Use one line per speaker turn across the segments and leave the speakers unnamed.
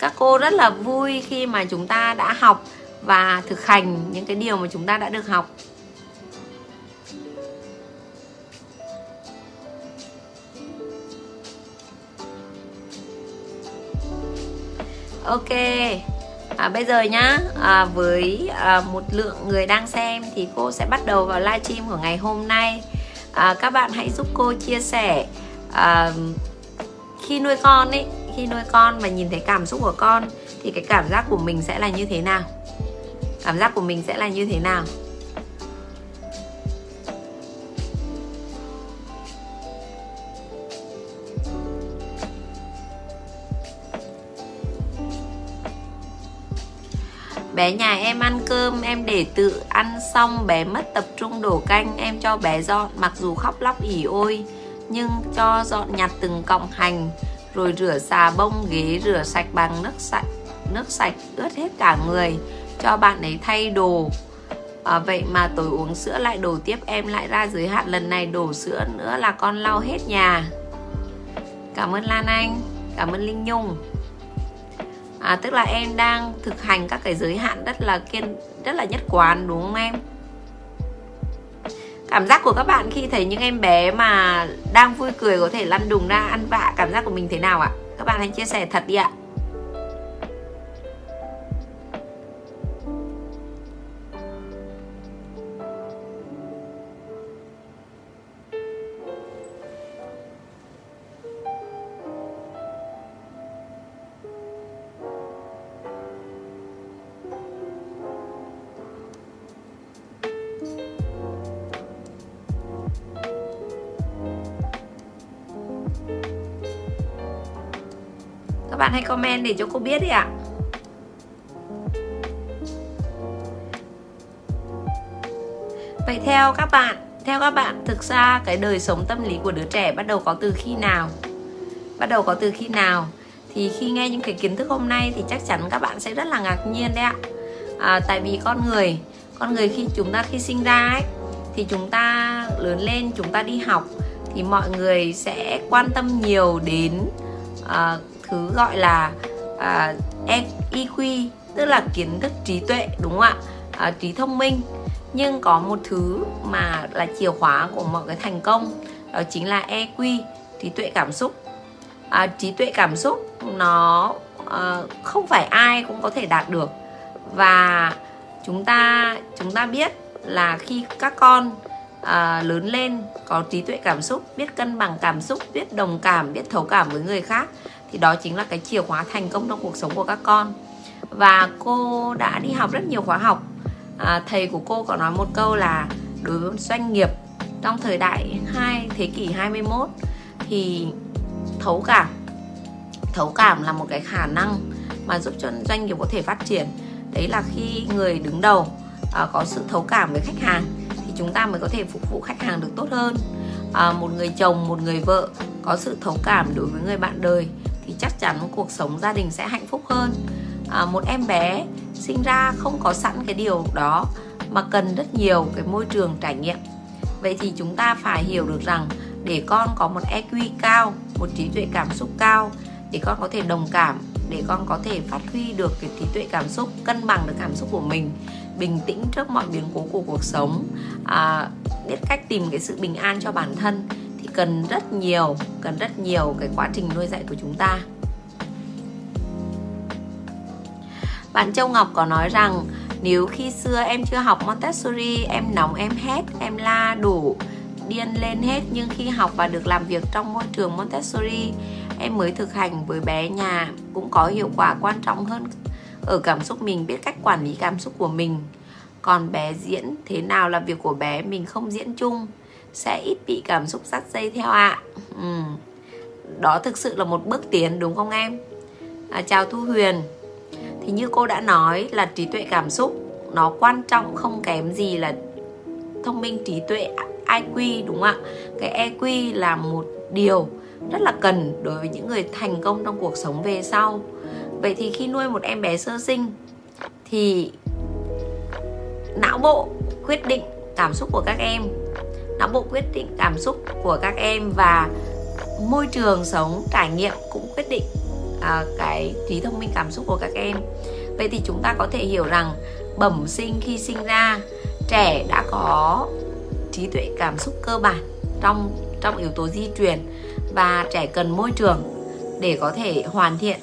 các cô rất là vui khi mà chúng ta đã học và thực hành những cái điều mà chúng ta đã được học. Ok à, bây giờ nhá à, với à, một lượng người đang xem thì cô sẽ bắt đầu vào livestream của ngày hôm nay. À, các bạn hãy giúp cô chia sẻ à, khi nuôi con ấy khi nuôi con và nhìn thấy cảm xúc của con thì cái cảm giác của mình sẽ là như thế nào? Cảm giác của mình sẽ là như thế nào? Bé nhà em ăn cơm, em để tự ăn xong, bé mất tập trung đổ canh, em cho bé dọn. Mặc dù khóc lóc ỉ ôi, nhưng cho dọn nhặt từng cọng hành rồi rửa xà bông ghế rửa sạch bằng nước sạch nước sạch ướt hết cả người cho bạn ấy thay đồ. À, vậy mà tối uống sữa lại đổ tiếp em lại ra giới hạn. Lần này đổ sữa nữa là con lau hết nhà. Cảm ơn lan anh cảm ơn linh nhung. À, tức là em đang thực hành các cái giới hạn rất là kiên rất là nhất quán đúng không em? Cảm giác của các bạn khi thấy những em bé mà đang vui cười có thể lăn đùng ra ăn vạ, cảm giác của mình thế nào ạ? Các bạn hãy chia sẻ thật đi ạ. Hay comment để cho cô biết đi ạ Vậy theo các bạn, theo các bạn thực ra cái đời sống tâm lý của đứa trẻ bắt đầu có từ khi nào? Bắt đầu có từ khi nào? Thì khi nghe những cái kiến thức hôm nay thì chắc chắn các bạn sẽ rất là ngạc nhiên đấy ạ. À, tại vì con người, con người khi chúng ta khi sinh ra ấy thì chúng ta lớn lên, chúng ta đi học thì mọi người sẽ quan tâm nhiều đến uh, thứ gọi là à, EQ tức là kiến thức trí tuệ đúng không ạ? À, trí thông minh. Nhưng có một thứ mà là chìa khóa của mọi cái thành công đó chính là EQ trí tuệ cảm xúc. À, trí tuệ cảm xúc nó à, không phải ai cũng có thể đạt được. Và chúng ta chúng ta biết là khi các con à, lớn lên có trí tuệ cảm xúc biết cân bằng cảm xúc biết đồng cảm biết thấu cảm với người khác thì đó chính là cái chìa khóa thành công trong cuộc sống của các con. Và cô đã đi học rất nhiều khóa học. À, thầy của cô có nói một câu là đối với doanh nghiệp trong thời đại hai thế kỷ 21 thì thấu cảm thấu cảm là một cái khả năng mà giúp cho doanh nghiệp có thể phát triển. Đấy là khi người đứng đầu à, có sự thấu cảm với khách hàng thì chúng ta mới có thể phục vụ khách hàng được tốt hơn. À, một người chồng một người vợ có sự thấu cảm đối với người bạn đời thì chắc chắn cuộc sống gia đình sẽ hạnh phúc hơn. À, một em bé sinh ra không có sẵn cái điều đó mà cần rất nhiều cái môi trường trải nghiệm. Vậy thì chúng ta phải hiểu được rằng để con có một EQ cao một trí tuệ cảm xúc cao để con có thể đồng cảm để con có thể phát huy được cái trí tuệ cảm xúc cân bằng được cảm xúc của mình bình tĩnh trước mọi biến cố của cuộc sống à, biết cách tìm cái sự bình an cho bản thân cần rất nhiều, cần rất nhiều cái quá trình nuôi dạy của chúng ta. Bạn Châu Ngọc có nói rằng, nếu khi xưa em chưa học Montessori, em nóng, em hét, em la đủ, điên lên hết. Nhưng khi học và được làm việc trong môi trường Montessori, em mới thực hành với bé nhà cũng có hiệu quả quan trọng hơn ở cảm xúc mình, biết cách quản lý cảm xúc của mình. Còn bé diễn thế nào là việc của bé, mình không diễn chung sẽ ít bị cảm xúc dắt dây theo ạ. À. ừ. đó thực sự là một bước tiến đúng không em? À, chào thu huyền. Thì như cô đã nói là trí tuệ cảm xúc nó quan trọng không kém gì là thông minh trí tuệ IQ đúng không ạ? Cái EQ là một điều rất là cần đối với những người thành công trong cuộc sống về sau. Vậy thì khi nuôi một em bé sơ sinh thì não bộ quyết định cảm xúc của các em não bộ quyết định cảm xúc của các em và môi trường sống trải nghiệm cũng quyết định à, cái trí thông minh cảm xúc của các em. Vậy thì chúng ta có thể hiểu rằng bẩm sinh khi sinh ra trẻ đã có trí tuệ cảm xúc cơ bản trong trong yếu tố di truyền và trẻ cần môi trường để có thể hoàn thiện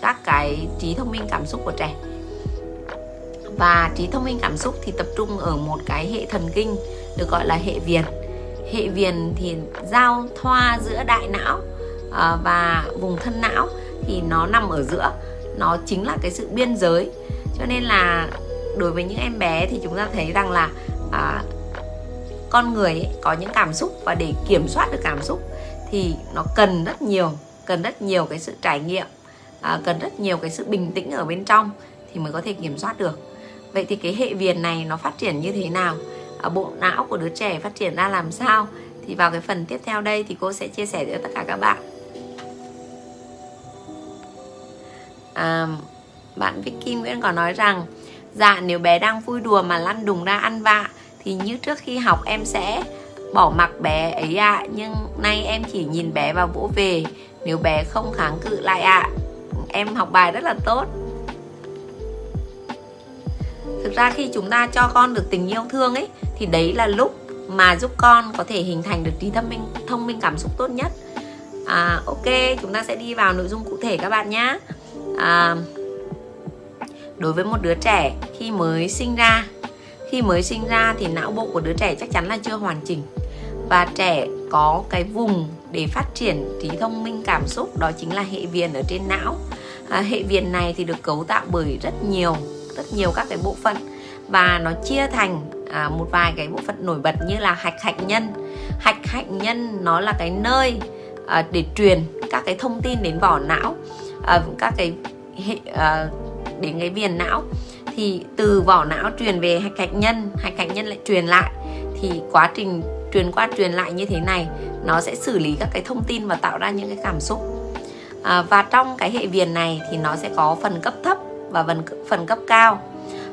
các cái trí thông minh cảm xúc của trẻ và trí thông minh cảm xúc thì tập trung ở một cái hệ thần kinh được gọi là hệ viền. Hệ viền thì giao thoa giữa đại não à, và vùng thân não thì nó nằm ở giữa. Nó chính là cái sự biên giới. Cho nên là đối với những em bé thì chúng ta thấy rằng là à, con người ấy, có những cảm xúc và để kiểm soát được cảm xúc thì nó cần rất nhiều cần rất nhiều cái sự trải nghiệm à, cần rất nhiều cái sự bình tĩnh ở bên trong thì mới có thể kiểm soát được vậy thì cái hệ viền này nó phát triển như thế nào? Ở bộ não của đứa trẻ phát triển ra làm sao? Thì vào cái phần tiếp theo đây thì cô sẽ chia sẻ cho tất cả các bạn. À, bạn Vicky Nguyễn có nói rằng dạ nếu bé đang vui đùa mà lăn đùng ra ăn vạ thì như trước khi học em sẽ bỏ mặc bé ấy ạ. À, nhưng nay em chỉ nhìn bé và vỗ về. Nếu bé không kháng cự lại ạ à. em học bài rất là tốt thực ra khi chúng ta cho con được tình yêu thương ấy thì đấy là lúc mà giúp con có thể hình thành được trí thông minh thông minh cảm xúc tốt nhất. À, ok chúng ta sẽ đi vào nội dung cụ thể các bạn nhé à, đối với một đứa trẻ khi mới sinh ra khi mới sinh ra thì não bộ của đứa trẻ chắc chắn là chưa hoàn chỉnh. Và trẻ có cái vùng để phát triển trí thông minh cảm xúc đó chính là hệ viền ở trên não. À, hệ viền này thì được cấu tạo bởi rất nhiều rất nhiều các cái bộ phận. Và nó chia thành à, một vài cái bộ phận nổi bật như là hạch hạnh nhân. Hạch hạnh nhân nó là cái nơi à, để truyền các cái thông tin đến vỏ não à, các cái hệ à, đến cái viền não. Thì từ vỏ não truyền về hạch hạnh nhân hạch hạnh nhân lại truyền lại. Thì quá trình truyền qua truyền lại như thế này nó sẽ xử lý các cái thông tin và tạo ra những cái cảm xúc. À, và trong cái hệ viền này thì nó sẽ có phần cấp thấp và phần phần cấp cao.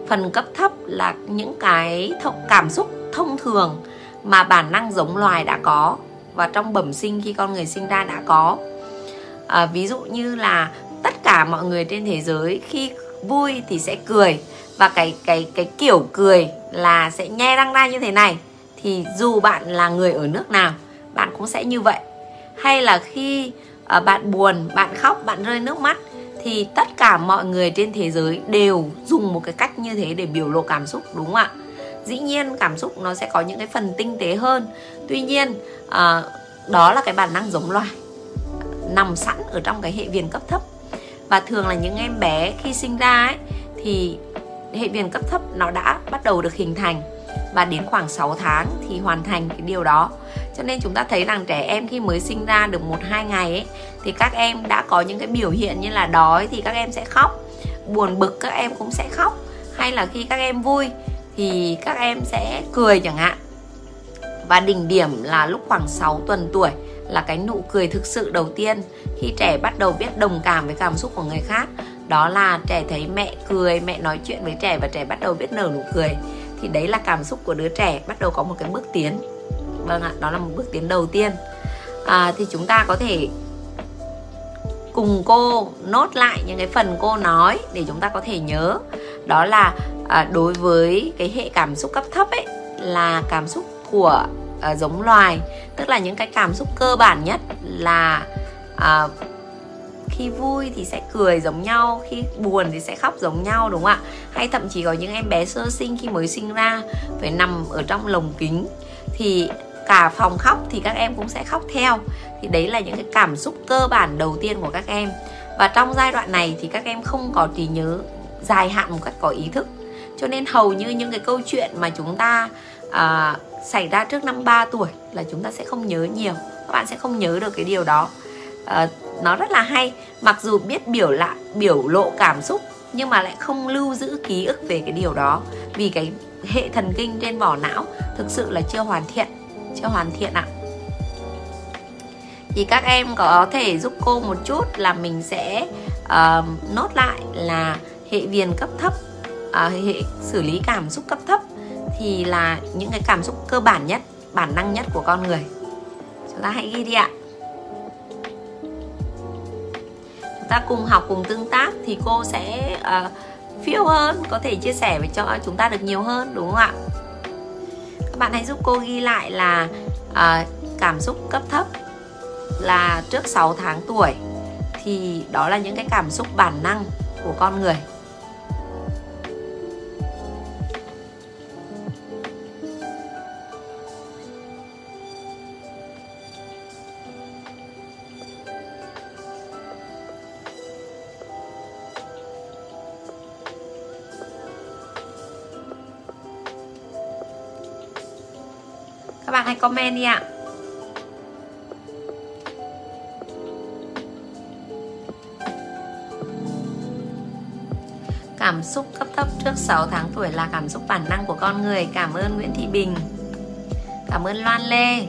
Phần cấp thấp là những cái cảm xúc thông thường mà bản năng giống loài đã có và trong bẩm sinh khi con người sinh ra đã có. À, ví dụ như là tất cả mọi người trên thế giới khi vui thì sẽ cười và cái cái cái kiểu cười là sẽ nhe răng ra như thế này. Thì dù bạn là người ở nước nào bạn cũng sẽ như vậy. Hay là khi uh, bạn buồn bạn khóc bạn rơi nước mắt thì tất cả mọi người trên thế giới đều dùng một cái cách như thế để biểu lộ cảm xúc đúng không ạ? Dĩ nhiên cảm xúc nó sẽ có những cái phần tinh tế hơn. Tuy nhiên à, đó là cái bản năng giống loài nằm sẵn ở trong cái hệ viền cấp thấp. Và thường là những em bé khi sinh ra ấy thì hệ viền cấp thấp nó đã bắt đầu được hình thành. Và đến khoảng 6 tháng thì hoàn thành cái điều đó cho nên chúng ta thấy rằng trẻ em khi mới sinh ra được một hai ngày ấy, thì các em đã có những cái biểu hiện như là đói thì các em sẽ khóc buồn bực các em cũng sẽ khóc. Hay là khi các em vui thì các em sẽ cười chẳng hạn. Và đỉnh điểm là lúc khoảng 6 tuần tuổi là cái nụ cười thực sự đầu tiên khi trẻ bắt đầu biết đồng cảm với cảm xúc của người khác. Đó là trẻ thấy mẹ cười mẹ nói chuyện với trẻ và trẻ bắt đầu biết nở nụ cười. Thì đấy là cảm xúc của đứa trẻ bắt đầu có một cái bước tiến vâng ạ đó là một bước tiến đầu tiên. À, thì chúng ta có thể cùng cô nốt lại những cái phần cô nói để chúng ta có thể nhớ. Đó là à, đối với cái hệ cảm xúc cấp thấp ấy là cảm xúc của à, giống loài. Tức là những cái cảm xúc cơ bản nhất là à, khi vui thì sẽ cười giống nhau khi buồn thì sẽ khóc giống nhau đúng không ạ? Hay thậm chí có những em bé sơ sinh khi mới sinh ra phải nằm ở trong lồng kính. Thì cả phòng khóc thì các em cũng sẽ khóc theo. Thì đấy là những cái cảm xúc cơ bản đầu tiên của các em. Và trong giai đoạn này thì các em không có trí nhớ dài hạn một cách có ý thức. Cho nên hầu như những cái câu chuyện mà chúng ta à, xảy ra trước năm 3 tuổi là chúng ta sẽ không nhớ nhiều. Các bạn sẽ không nhớ được cái điều đó. À, nó rất là hay. Mặc dù biết biểu lại biểu lộ cảm xúc nhưng mà lại không lưu giữ ký ức về cái điều đó. Vì cái hệ thần kinh trên vỏ não thực sự là chưa hoàn thiện chưa hoàn thiện ạ. Thì các em có thể giúp cô một chút là mình sẽ uh, nốt lại là hệ viền cấp thấp uh, hệ xử lý cảm xúc cấp thấp thì là những cái cảm xúc cơ bản nhất bản năng nhất của con người. Chúng ta hãy ghi đi ạ. Chúng ta cùng học cùng tương tác thì cô sẽ uh, phiêu hơn có thể chia sẻ với cho chúng ta được nhiều hơn đúng không ạ? Bạn hãy giúp cô ghi lại là à, cảm xúc cấp thấp là trước 6 tháng tuổi. Thì đó là những cái cảm xúc bản năng của con người. Comment đi ạ. Cảm xúc cấp thấp trước 6 tháng tuổi là cảm xúc bản năng của con người. Cảm ơn Nguyễn Thị Bình. Cảm ơn Loan Lê.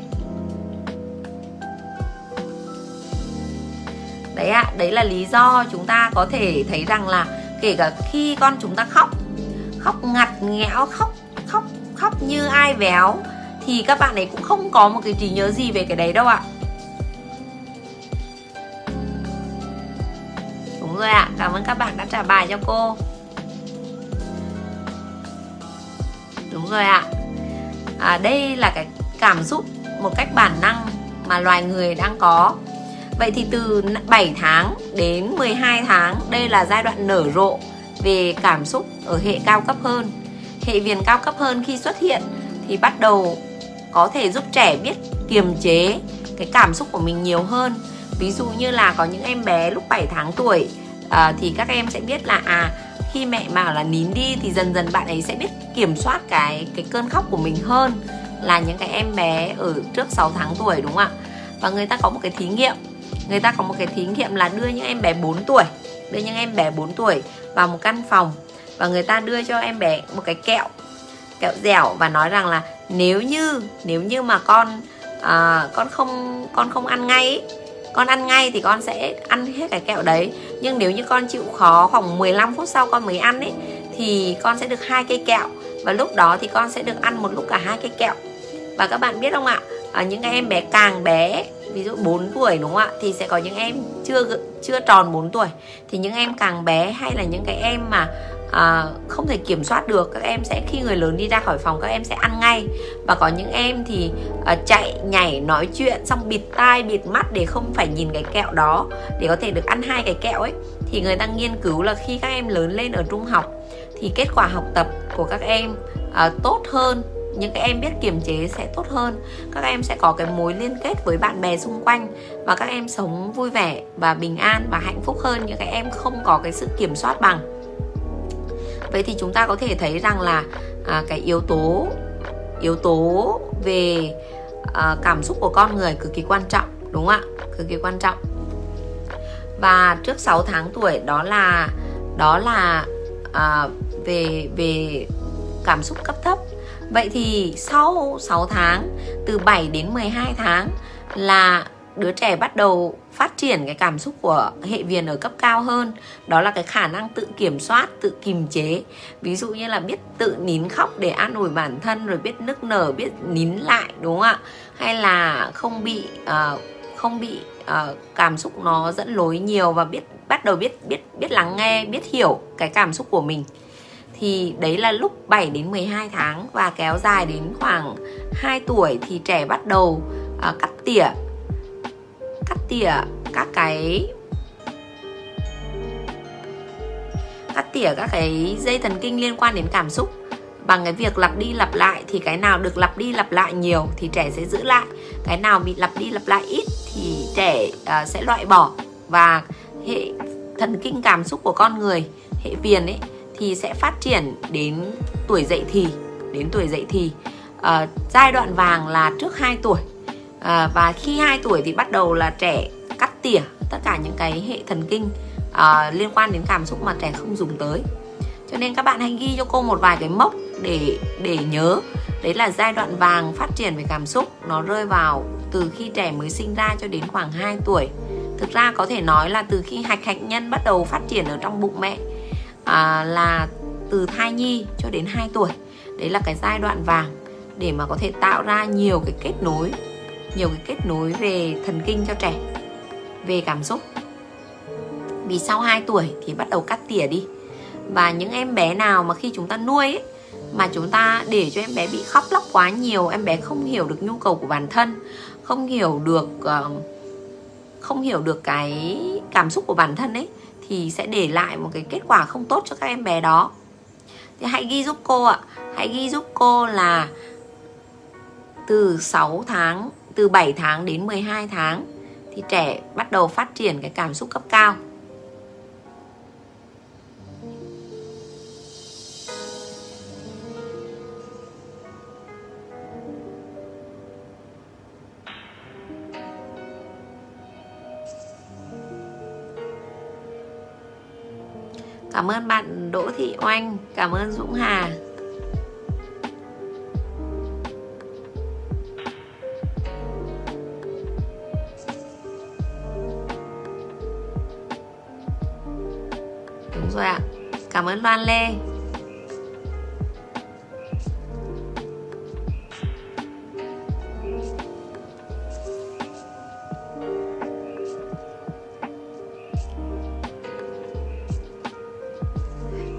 Đấy ạ, à, đấy là lý do chúng ta có thể thấy rằng là Kể cả khi con chúng ta khóc Khóc ngặt nghẽo, khóc khóc khóc như ai véo thì các bạn ấy cũng không có một cái trí nhớ gì về cái đấy đâu ạ. Đúng rồi ạ cảm ơn các bạn đã trả bài cho cô. Đúng rồi ạ. À, đây là cái cảm xúc một cách bản năng mà loài người đang có. Vậy thì từ 7 tháng đến 12 tháng đây là giai đoạn nở rộ về cảm xúc ở hệ cao cấp hơn. Hệ viền cao cấp hơn khi xuất hiện thì bắt đầu có thể giúp trẻ biết kiềm chế cái cảm xúc của mình nhiều hơn. Ví dụ như là có những em bé lúc 7 tháng tuổi à, thì các em sẽ biết là à khi mẹ bảo là nín đi thì dần dần bạn ấy sẽ biết kiểm soát cái cái cơn khóc của mình hơn là những cái em bé ở trước 6 tháng tuổi đúng không ạ? Và người ta có một cái thí nghiệm người ta có một cái thí nghiệm là đưa những em bé 4 tuổi đưa những em bé 4 tuổi vào một căn phòng và người ta đưa cho em bé một cái kẹo kẹo dẻo và nói rằng là nếu như nếu như mà con à, con không con không ăn ngay ý, con ăn ngay thì con sẽ ăn hết cái kẹo đấy. Nhưng nếu như con chịu khó khoảng 15 phút sau con mới ăn ấy thì con sẽ được hai cây kẹo. Và lúc đó thì con sẽ được ăn một lúc cả hai cây kẹo. Và các bạn biết không ạ? À, những em bé càng bé ví dụ 4 tuổi đúng không ạ? Thì sẽ có những em chưa chưa tròn 4 tuổi. Thì những em càng bé hay là những cái em mà à, không thể kiểm soát được. Các em sẽ khi người lớn đi ra khỏi phòng các em sẽ ăn ngay. Và có những em thì à, chạy nhảy nói chuyện xong bịt tai bịt mắt để không phải nhìn cái kẹo đó để có thể được ăn hai cái kẹo ấy. Thì người ta nghiên cứu là khi các em lớn lên ở trung học thì kết quả học tập của các em à, tốt hơn. Những cái em biết kiềm chế sẽ tốt hơn. Các em sẽ có cái mối liên kết với bạn bè xung quanh và các em sống vui vẻ và bình an và hạnh phúc hơn. Những cái em không có cái sự kiểm soát bằng vậy thì chúng ta có thể thấy rằng là à, cái yếu tố yếu tố về à, cảm xúc của con người cực kỳ quan trọng đúng không ạ? Cực kỳ quan trọng. Và trước 6 tháng tuổi đó là đó là à, về về cảm xúc cấp thấp. Vậy thì sau 6 tháng từ 7 đến 12 tháng là đứa trẻ bắt đầu phát triển cái cảm xúc của hệ viền ở cấp cao hơn. Đó là cái khả năng tự kiểm soát tự kìm chế. Ví dụ như là biết tự nín khóc để an ủi bản thân rồi biết nức nở biết nín lại đúng không ạ? Hay là không bị uh, không bị uh, cảm xúc nó dẫn lối nhiều và biết bắt đầu biết biết biết lắng nghe biết hiểu cái cảm xúc của mình. Thì đấy là lúc 7 đến 12 tháng và kéo dài đến khoảng 2 tuổi thì trẻ bắt đầu uh, cắt tỉa cắt tỉa các cái cắt tỉa các cái dây thần kinh liên quan đến cảm xúc. Bằng cái việc lặp đi lặp lại thì cái nào được lặp đi lặp lại nhiều thì trẻ sẽ giữ lại. Cái nào bị lặp đi lặp lại ít thì trẻ uh, sẽ loại bỏ. Và hệ thần kinh cảm xúc của con người hệ viền ấy thì sẽ phát triển đến tuổi dậy thì đến tuổi dậy thì. Uh, giai đoạn vàng là trước 2 tuổi à, và khi 2 tuổi thì bắt đầu là trẻ cắt tỉa tất cả những cái hệ thần kinh à, liên quan đến cảm xúc mà trẻ không dùng tới. Cho nên các bạn hãy ghi cho cô một vài cái mốc để để nhớ. Đấy là giai đoạn vàng phát triển về cảm xúc nó rơi vào từ khi trẻ mới sinh ra cho đến khoảng 2 tuổi. Thực ra có thể nói là từ khi hạch hạnh nhân bắt đầu phát triển ở trong bụng mẹ à, là từ thai nhi cho đến 2 tuổi. Đấy là cái giai đoạn vàng để mà có thể tạo ra nhiều cái kết nối nhiều cái kết nối về thần kinh cho trẻ về cảm xúc. Vì sau 2 tuổi thì bắt đầu cắt tỉa đi. Và những em bé nào mà khi chúng ta nuôi ấy, mà chúng ta để cho em bé bị khóc lóc quá nhiều em bé không hiểu được nhu cầu của bản thân không hiểu được ờ, không hiểu được cái cảm xúc của bản thân ấy thì sẽ để lại một cái kết quả không tốt cho các em bé đó. Thì hãy ghi giúp cô ạ. Hãy ghi giúp cô là từ 6 tháng từ 7 tháng đến 12 tháng thì trẻ bắt đầu phát triển cái cảm xúc cấp cao. Cảm ơn bạn Đỗ Thị Oanh, Cảm ơn Dũng Hà. Cảm ơn Loan Lê.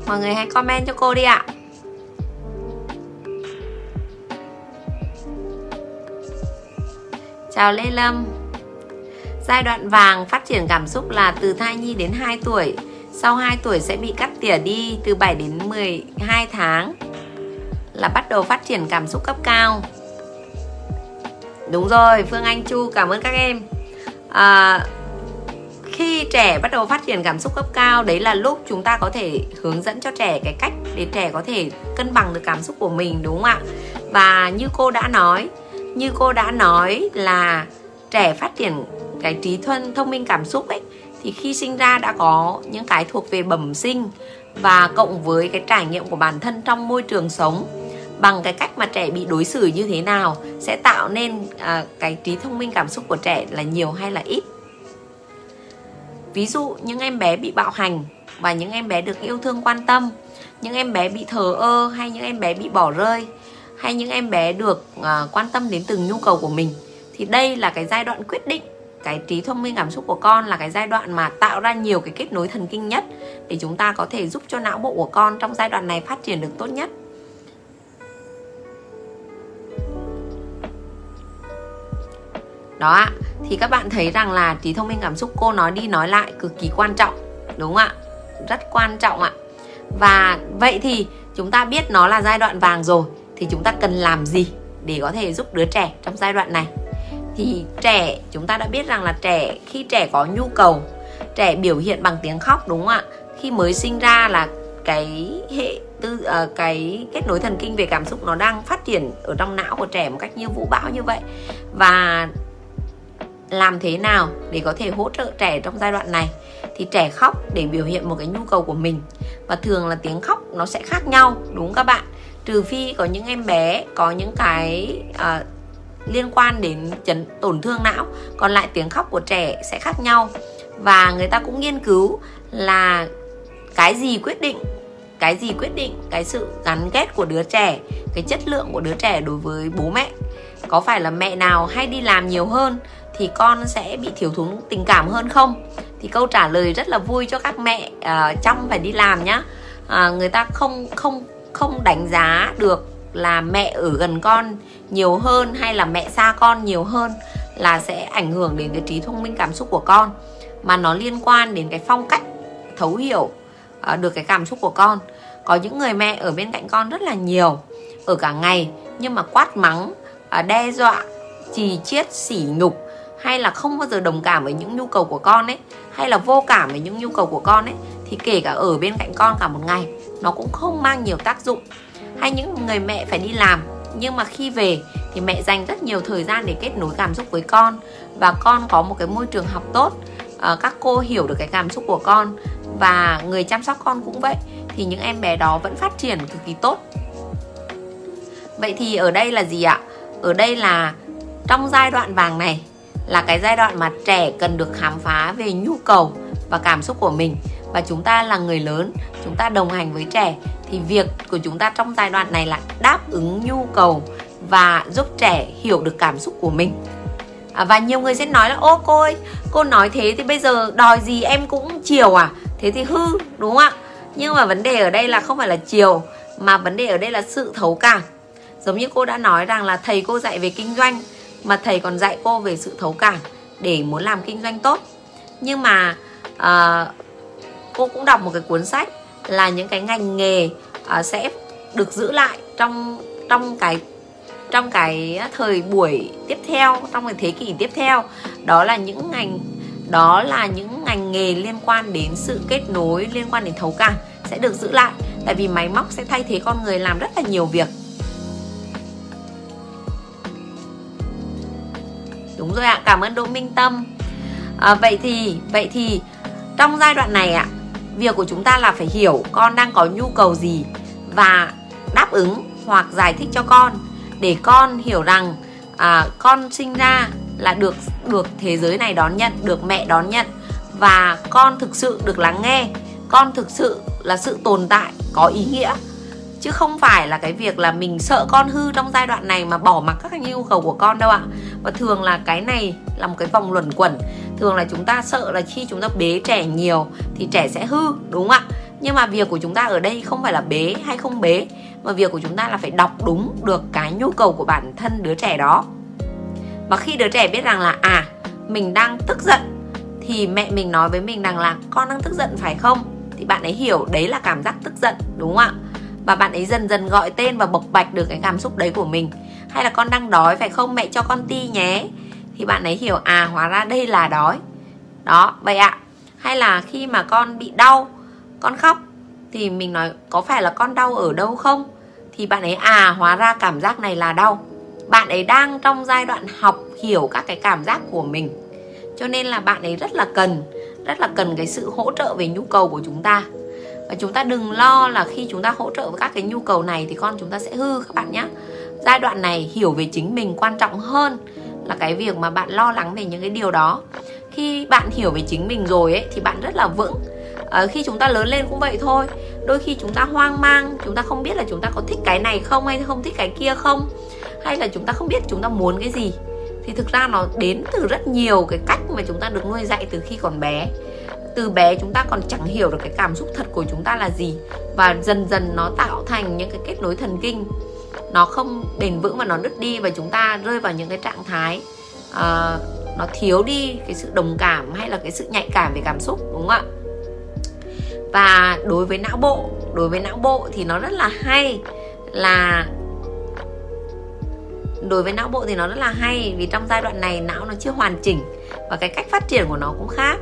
Mọi người hãy comment cho cô đi ạ. Chào Lê Lâm. Giai đoạn vàng phát triển cảm xúc là từ thai nhi đến 2 tuổi. Sau 2 tuổi sẽ bị cắt tỉa đi từ 7 đến 12 tháng Là bắt đầu phát triển cảm xúc cấp cao. Đúng rồi, Phương Anh Chu cảm ơn các em. À, khi trẻ bắt đầu phát triển cảm xúc cấp cao đấy là lúc chúng ta có thể hướng dẫn cho trẻ cái cách để trẻ có thể cân bằng được cảm xúc của mình đúng không ạ? Và như cô đã nói như cô đã nói là trẻ phát triển cái trí thuần thông minh cảm xúc ấy thì khi sinh ra đã có những cái thuộc về bẩm sinh và cộng với cái trải nghiệm của bản thân trong môi trường sống bằng cái cách mà trẻ bị đối xử như thế nào sẽ tạo nên à, cái trí thông minh cảm xúc của trẻ là nhiều hay là ít. Ví dụ những em bé bị bạo hành và những em bé được yêu thương quan tâm những em bé bị thờ ơ hay những em bé bị bỏ rơi hay những em bé được à, quan tâm đến từng nhu cầu của mình thì đây là cái giai đoạn quyết định cái trí thông minh cảm xúc của con là cái giai đoạn mà tạo ra nhiều cái kết nối thần kinh nhất để chúng ta có thể giúp cho não bộ của con trong giai đoạn này phát triển được tốt nhất. Đó ạ, thì các bạn thấy rằng là trí thông minh cảm xúc cô nói đi nói lại cực kỳ quan trọng, đúng không ạ? Rất quan trọng ạ. Và vậy thì chúng ta biết nó là giai đoạn vàng rồi, thì chúng ta cần làm gì để có thể giúp đứa trẻ trong giai đoạn này? Thì trẻ chúng ta đã biết rằng là trẻ khi trẻ có nhu cầu trẻ biểu hiện bằng tiếng khóc đúng không ạ? Khi mới sinh ra là cái hệ tư uh, cái kết nối thần kinh về cảm xúc nó đang phát triển ở trong não của trẻ một cách như vũ bão như vậy. Và làm thế nào để có thể hỗ trợ trẻ trong giai đoạn này? Thì trẻ khóc để biểu hiện một cái nhu cầu của mình. Và thường là tiếng khóc nó sẽ khác nhau đúng các bạn? Trừ phi có những em bé có những cái uh, liên quan đến chấn tổn thương não còn lại tiếng khóc của trẻ sẽ khác nhau. Và người ta cũng nghiên cứu là cái gì quyết định cái gì quyết định cái sự gắn kết của đứa trẻ cái chất lượng của đứa trẻ đối với bố mẹ. Có phải là mẹ nào hay đi làm nhiều hơn thì con sẽ bị thiếu thốn tình cảm hơn không? Thì câu trả lời rất là vui cho các mẹ uh, trong phải đi làm nhá. Uh, người ta không không không đánh giá được là mẹ ở gần con nhiều hơn hay là mẹ xa con nhiều hơn là sẽ ảnh hưởng đến cái trí thông minh cảm xúc của con. Mà nó liên quan đến cái phong cách thấu hiểu ờ, được cái cảm xúc của con. Có những người mẹ ở bên cạnh con rất là nhiều, ở cả ngày, nhưng mà quát mắng ờ, đe dọa trì chiết, sỉ nhục, hay là không bao giờ đồng cảm với những nhu cầu của con ấy, hay là vô cảm với những nhu cầu của con ấy, thì kể cả ở bên cạnh con cả một ngày, nó cũng không mang nhiều tác dụng hay những người mẹ phải đi làm. Nhưng mà khi về thì mẹ dành rất nhiều thời gian để kết nối cảm xúc với con. Và con có một cái môi trường học tốt. À, các cô hiểu được cái cảm xúc của con. Và người chăm sóc con cũng vậy. Thì những em bé đó vẫn phát triển cực kỳ tốt. Vậy thì ở đây là gì ạ? Ở đây là trong giai đoạn vàng này là cái giai đoạn mà trẻ cần được khám phá về nhu cầu và cảm xúc của mình. Và chúng ta là người lớn chúng ta đồng hành với trẻ thì việc của chúng ta trong giai đoạn này là đáp ứng nhu cầu và giúp trẻ hiểu được cảm xúc của mình. À, và nhiều người sẽ nói là ô cô ơi cô nói thế thì bây giờ đòi gì em cũng chiều à? Thế thì hư đúng không ạ? Nhưng mà vấn đề ở đây là không phải là chiều mà vấn đề ở đây là sự thấu cảm. Giống như cô đã nói rằng là thầy cô dạy về kinh doanh mà thầy còn dạy cô về sự thấu cảm để muốn làm kinh doanh tốt. Nhưng mà à, cô cũng đọc một cái cuốn sách là những cái ngành nghề uh, sẽ được giữ lại trong trong cái trong cái thời buổi tiếp theo trong cái thế kỷ tiếp theo. Đó là những ngành đó là những ngành nghề liên quan đến sự kết nối liên quan đến thấu cảm sẽ được giữ lại. Tại vì máy móc sẽ thay thế con người làm rất là nhiều việc. Đúng rồi ạ cảm ơn đỗ minh tâm. À, vậy thì vậy thì trong giai đoạn này ạ việc của chúng ta là phải hiểu con đang có nhu cầu gì và đáp ứng hoặc giải thích cho con để con hiểu rằng à, con sinh ra là được được thế giới này đón nhận được mẹ đón nhận và con thực sự được lắng nghe. Con thực sự là sự tồn tại có ý nghĩa. Chứ không phải là cái việc là mình sợ con hư trong giai đoạn này mà bỏ mặc các nhu cầu của con đâu ạ. Và thường là cái này là một cái vòng luẩn quẩn thường là chúng ta sợ là khi chúng ta bế trẻ nhiều thì trẻ sẽ hư, đúng không ạ? Nhưng mà việc của chúng ta ở đây không phải là bế hay không bế, mà việc của chúng ta là phải đọc đúng được cái nhu cầu của bản thân đứa trẻ đó. Và khi đứa trẻ biết rằng là à mình đang tức giận, thì mẹ mình nói với mình rằng là, con đang tức giận phải không? Thì bạn ấy hiểu đấy là cảm giác tức giận, đúng không ạ? Và bạn ấy dần dần gọi tên và bộc bạch được cái cảm xúc đấy của mình. Hay là con đang đói phải không? Mẹ cho con ti nhé thì bạn ấy hiểu à hóa ra đây là đói. Đó, vậy ạ. Hay là khi mà con bị đau, con khóc, thì mình nói có phải là con đau ở đâu không? Thì bạn ấy à hóa ra cảm giác này là đau. Bạn ấy đang trong giai đoạn học hiểu các cái cảm giác của mình. Cho nên là bạn ấy rất là cần, rất là cần cái sự hỗ trợ về nhu cầu của chúng ta. Và chúng ta đừng lo là khi chúng ta hỗ trợ với các cái nhu cầu này thì con chúng ta sẽ hư các bạn nhé giai đoạn này hiểu về chính mình quan trọng hơn là cái việc mà bạn lo lắng về những cái điều đó. Khi bạn hiểu về chính mình rồi ấy thì bạn rất là vững. À, khi chúng ta lớn lên cũng vậy thôi. Đôi khi chúng ta hoang mang chúng ta không biết là chúng ta có thích cái này không hay không thích cái kia không hay là chúng ta không biết chúng ta muốn cái gì. Thì thực ra nó đến từ rất nhiều cái cách mà chúng ta được nuôi dạy từ khi còn bé. Từ bé chúng ta còn chẳng hiểu được cái cảm xúc thật của chúng ta là gì và dần dần nó tạo thành những cái kết nối thần kinh nó không bền vững và nó đứt đi và chúng ta rơi vào những cái trạng thái uh, nó thiếu đi cái sự đồng cảm hay là cái sự nhạy cảm về cảm xúc đúng không ạ? Và đối với não bộ đối với não bộ thì nó rất là hay là đối với não bộ thì nó rất là hay vì trong giai đoạn này não nó chưa hoàn chỉnh và cái cách phát triển của nó cũng khác.